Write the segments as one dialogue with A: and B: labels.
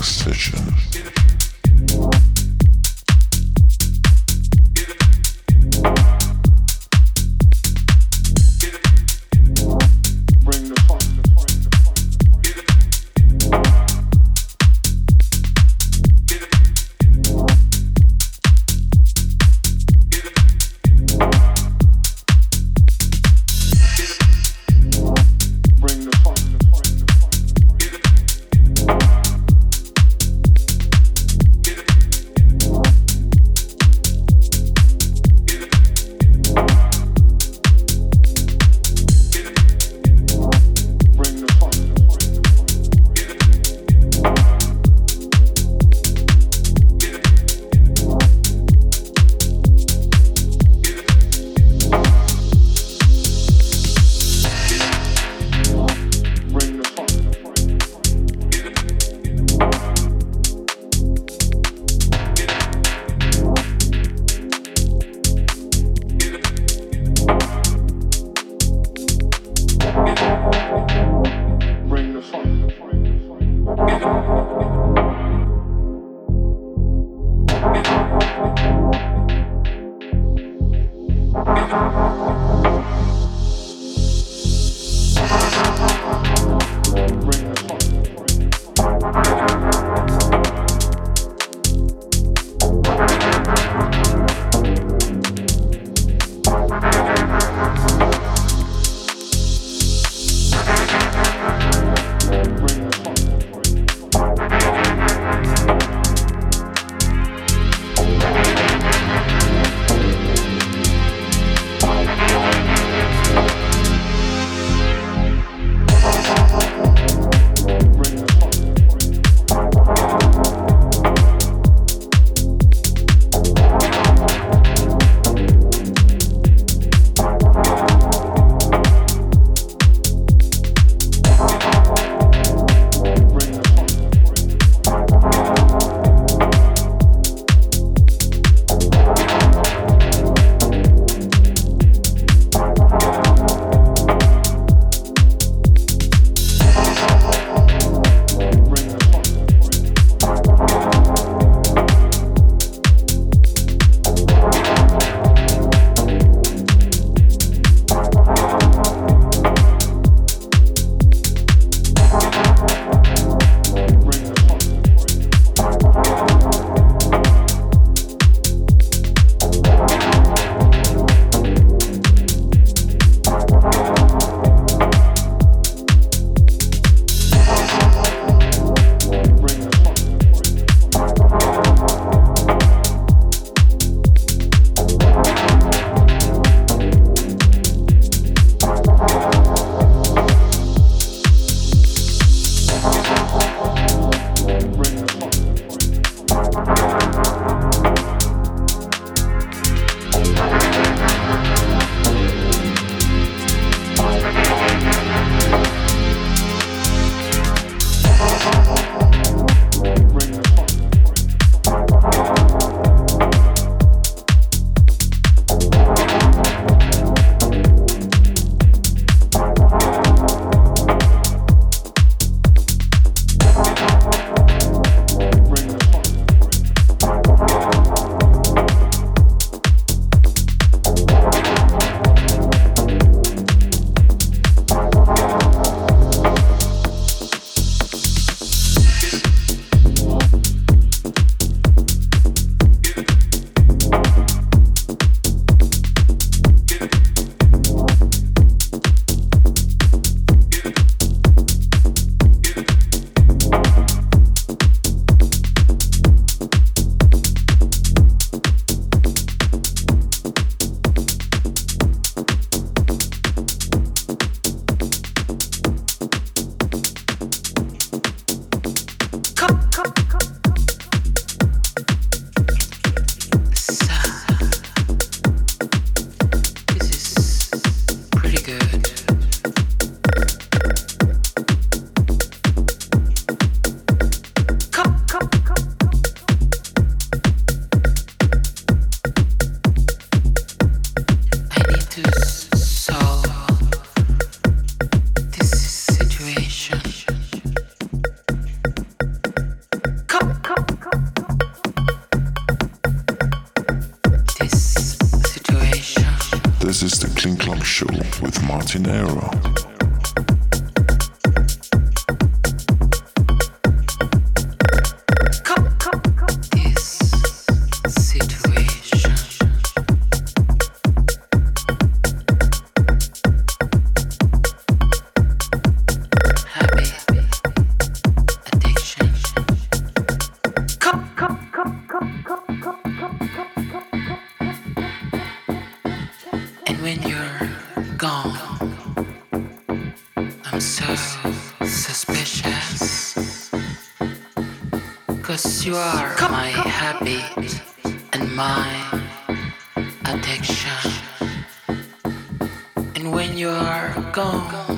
A: Martin You are my habit and my addiction. And when you are gone,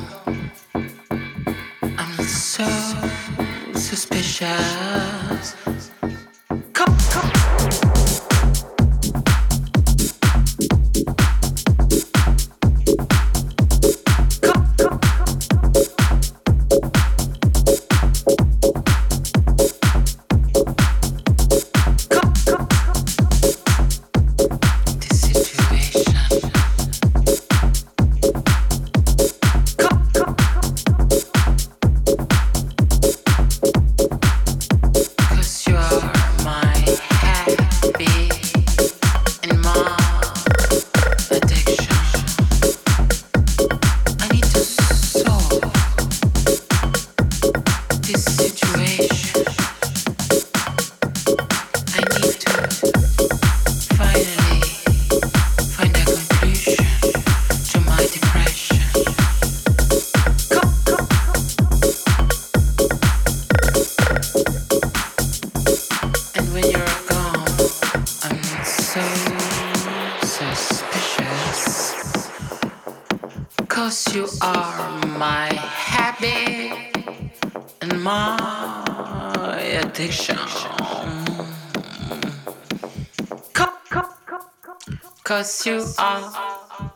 B: Cause you are.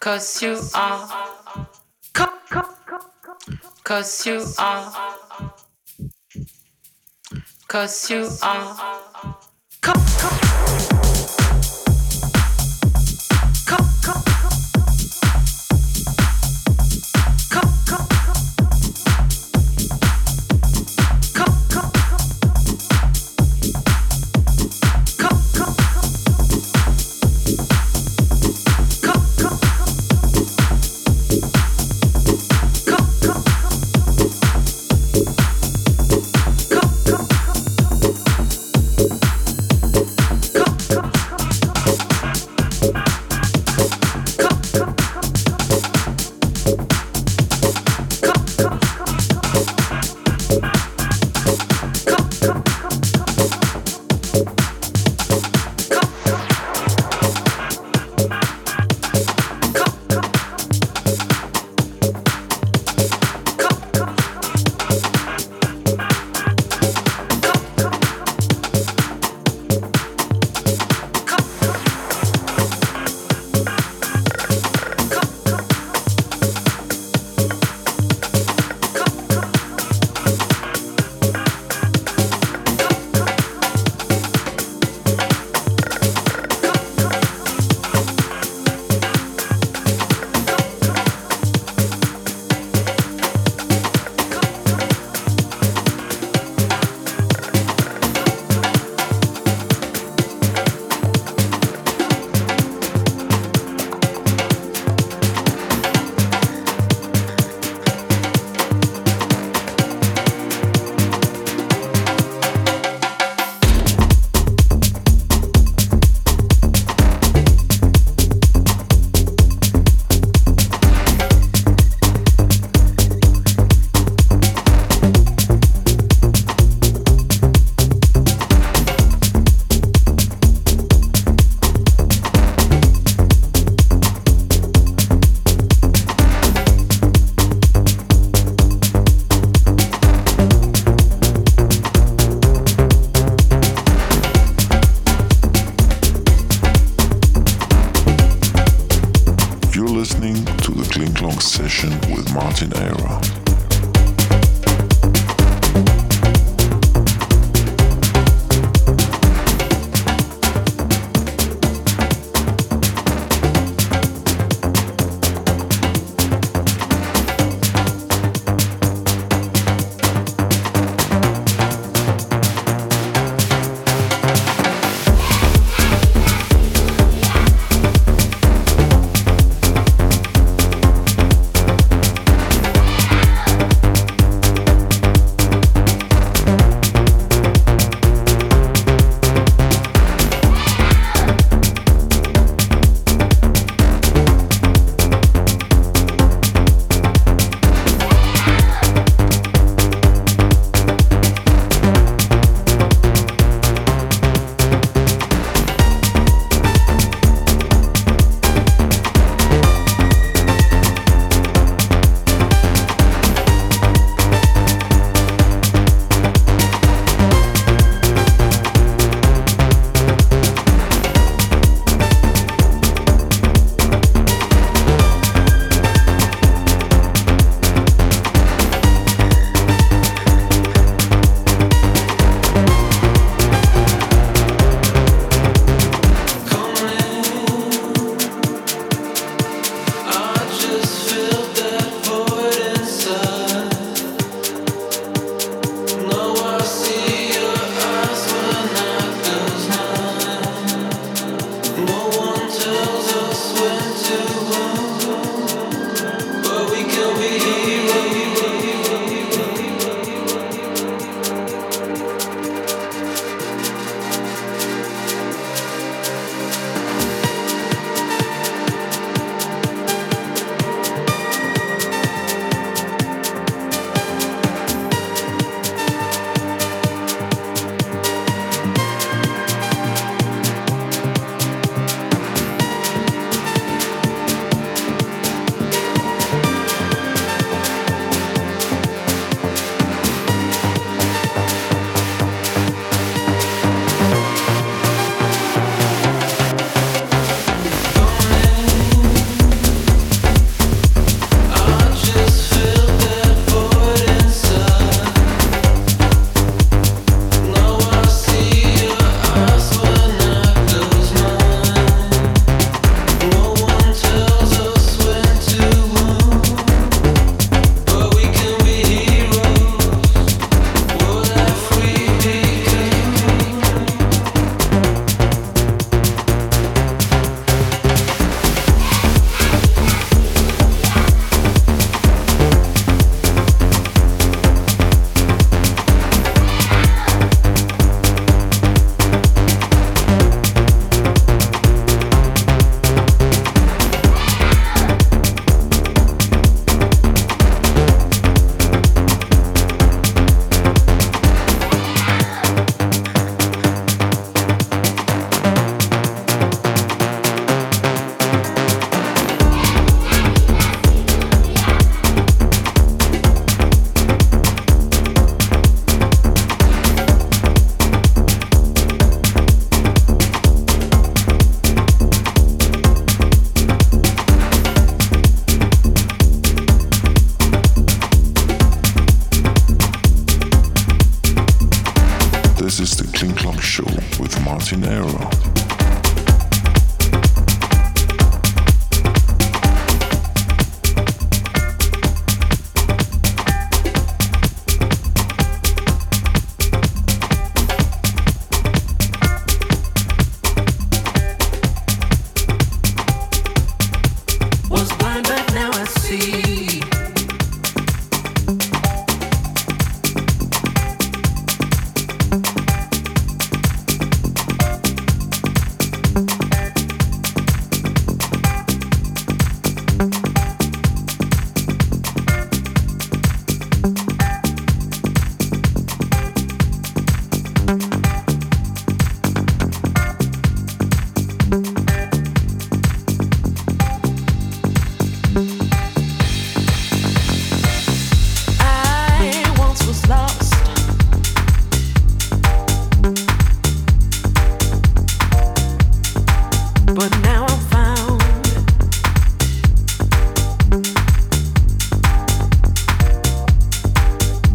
B: Cause you are. Cause you are. Cause you are.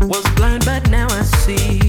B: Was blind, but now I
C: see.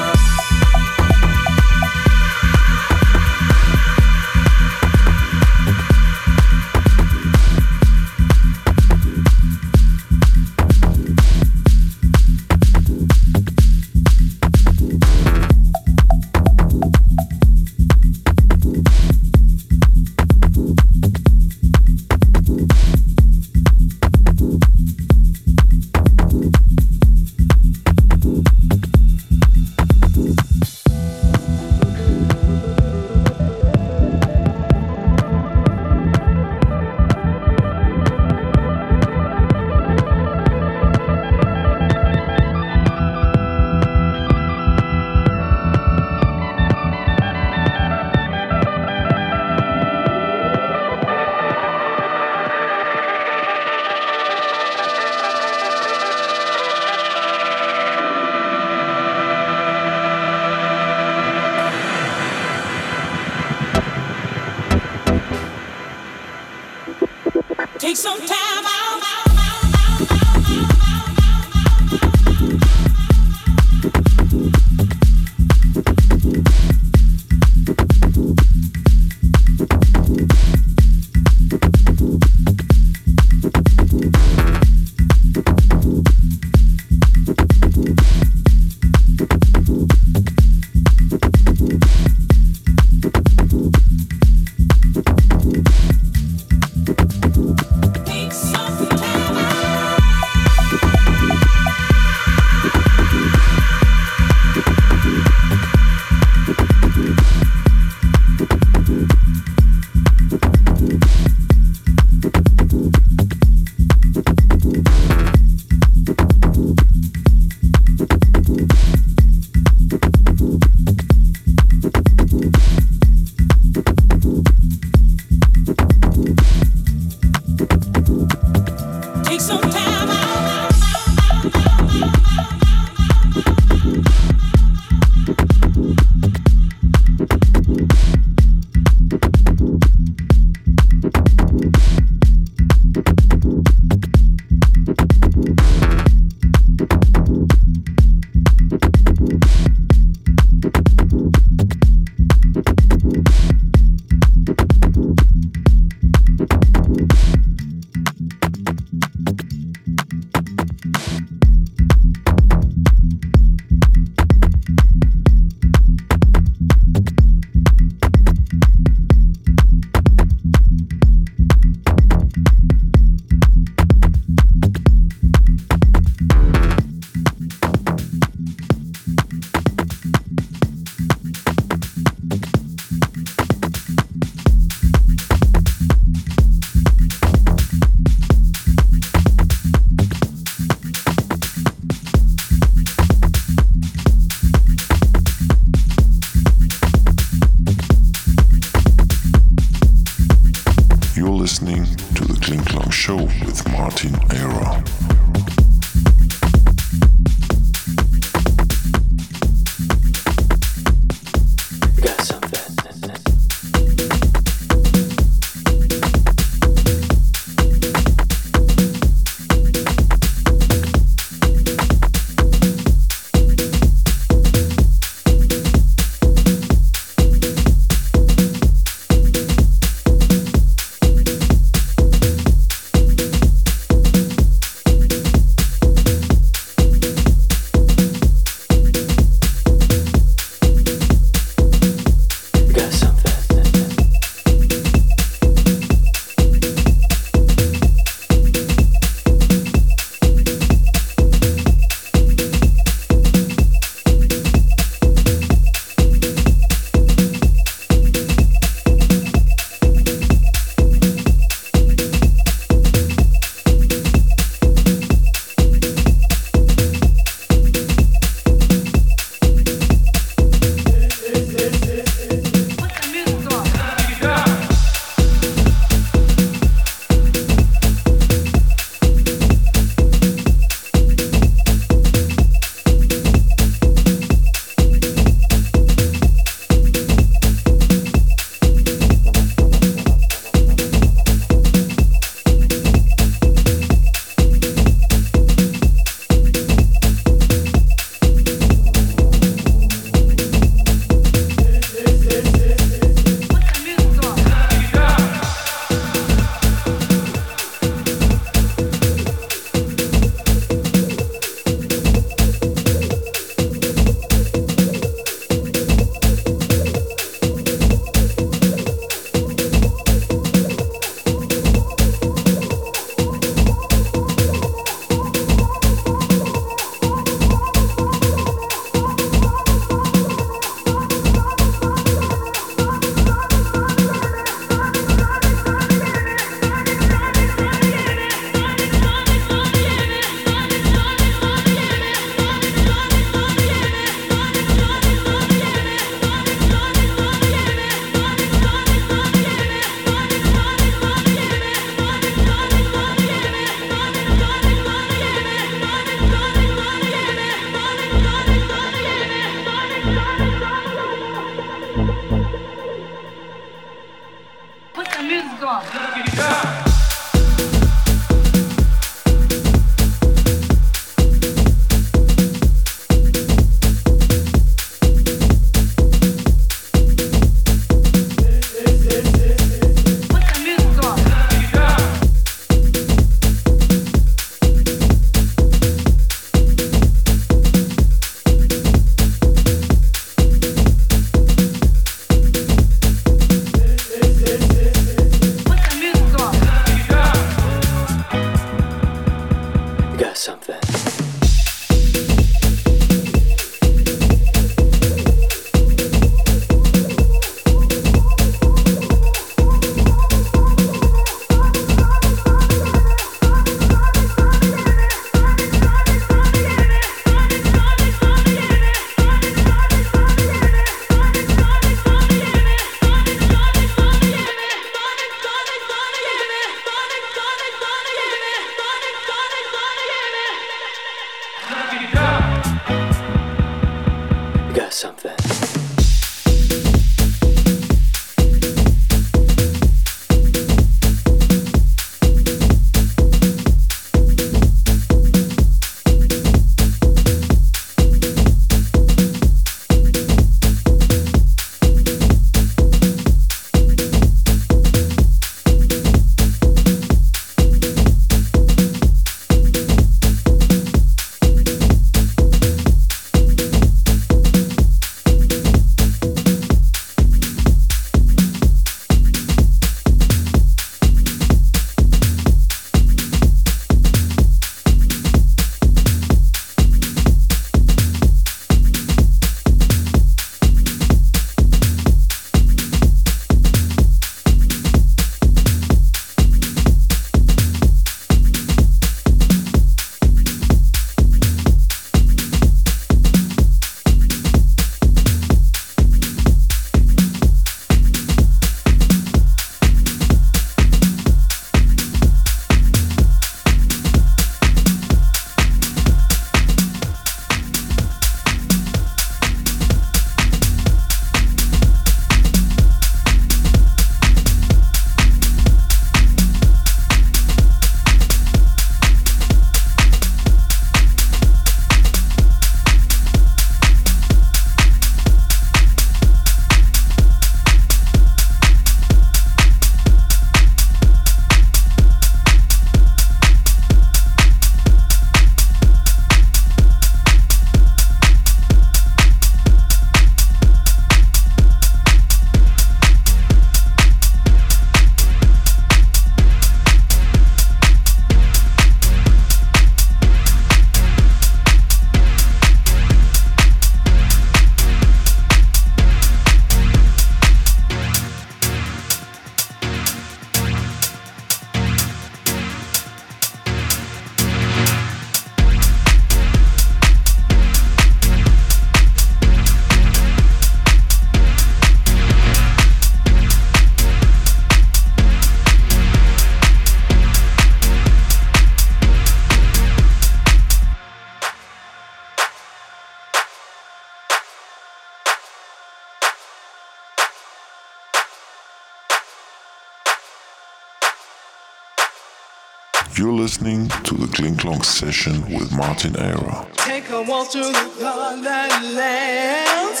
D: Listening to the Kling session with Martin Eyerer.
E: Take a walk through the garden lands,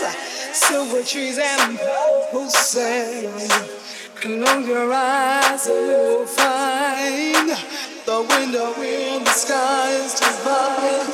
E: silver trees and purple sand. Close your eyes and you'll find the window in the sky is divine.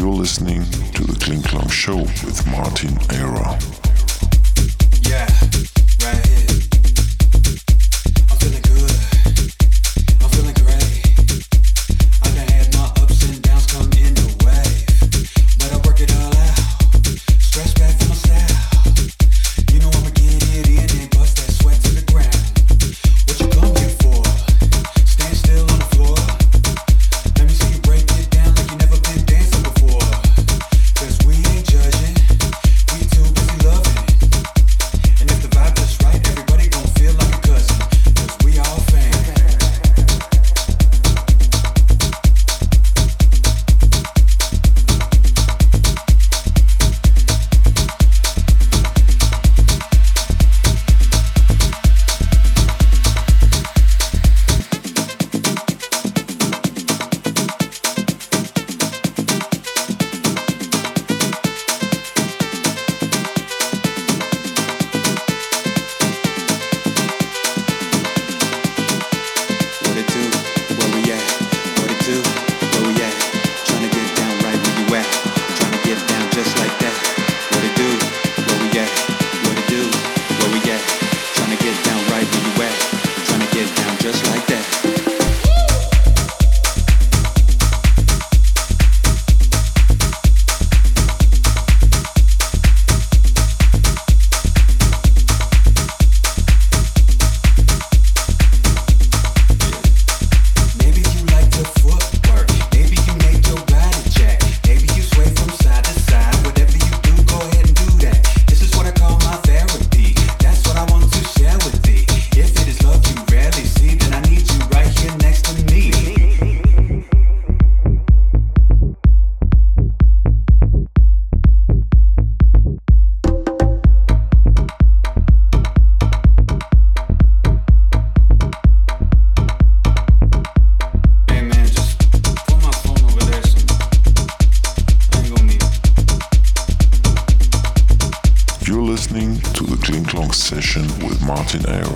D: You're listening to The Kling Show with Martin Eyerer. Latin.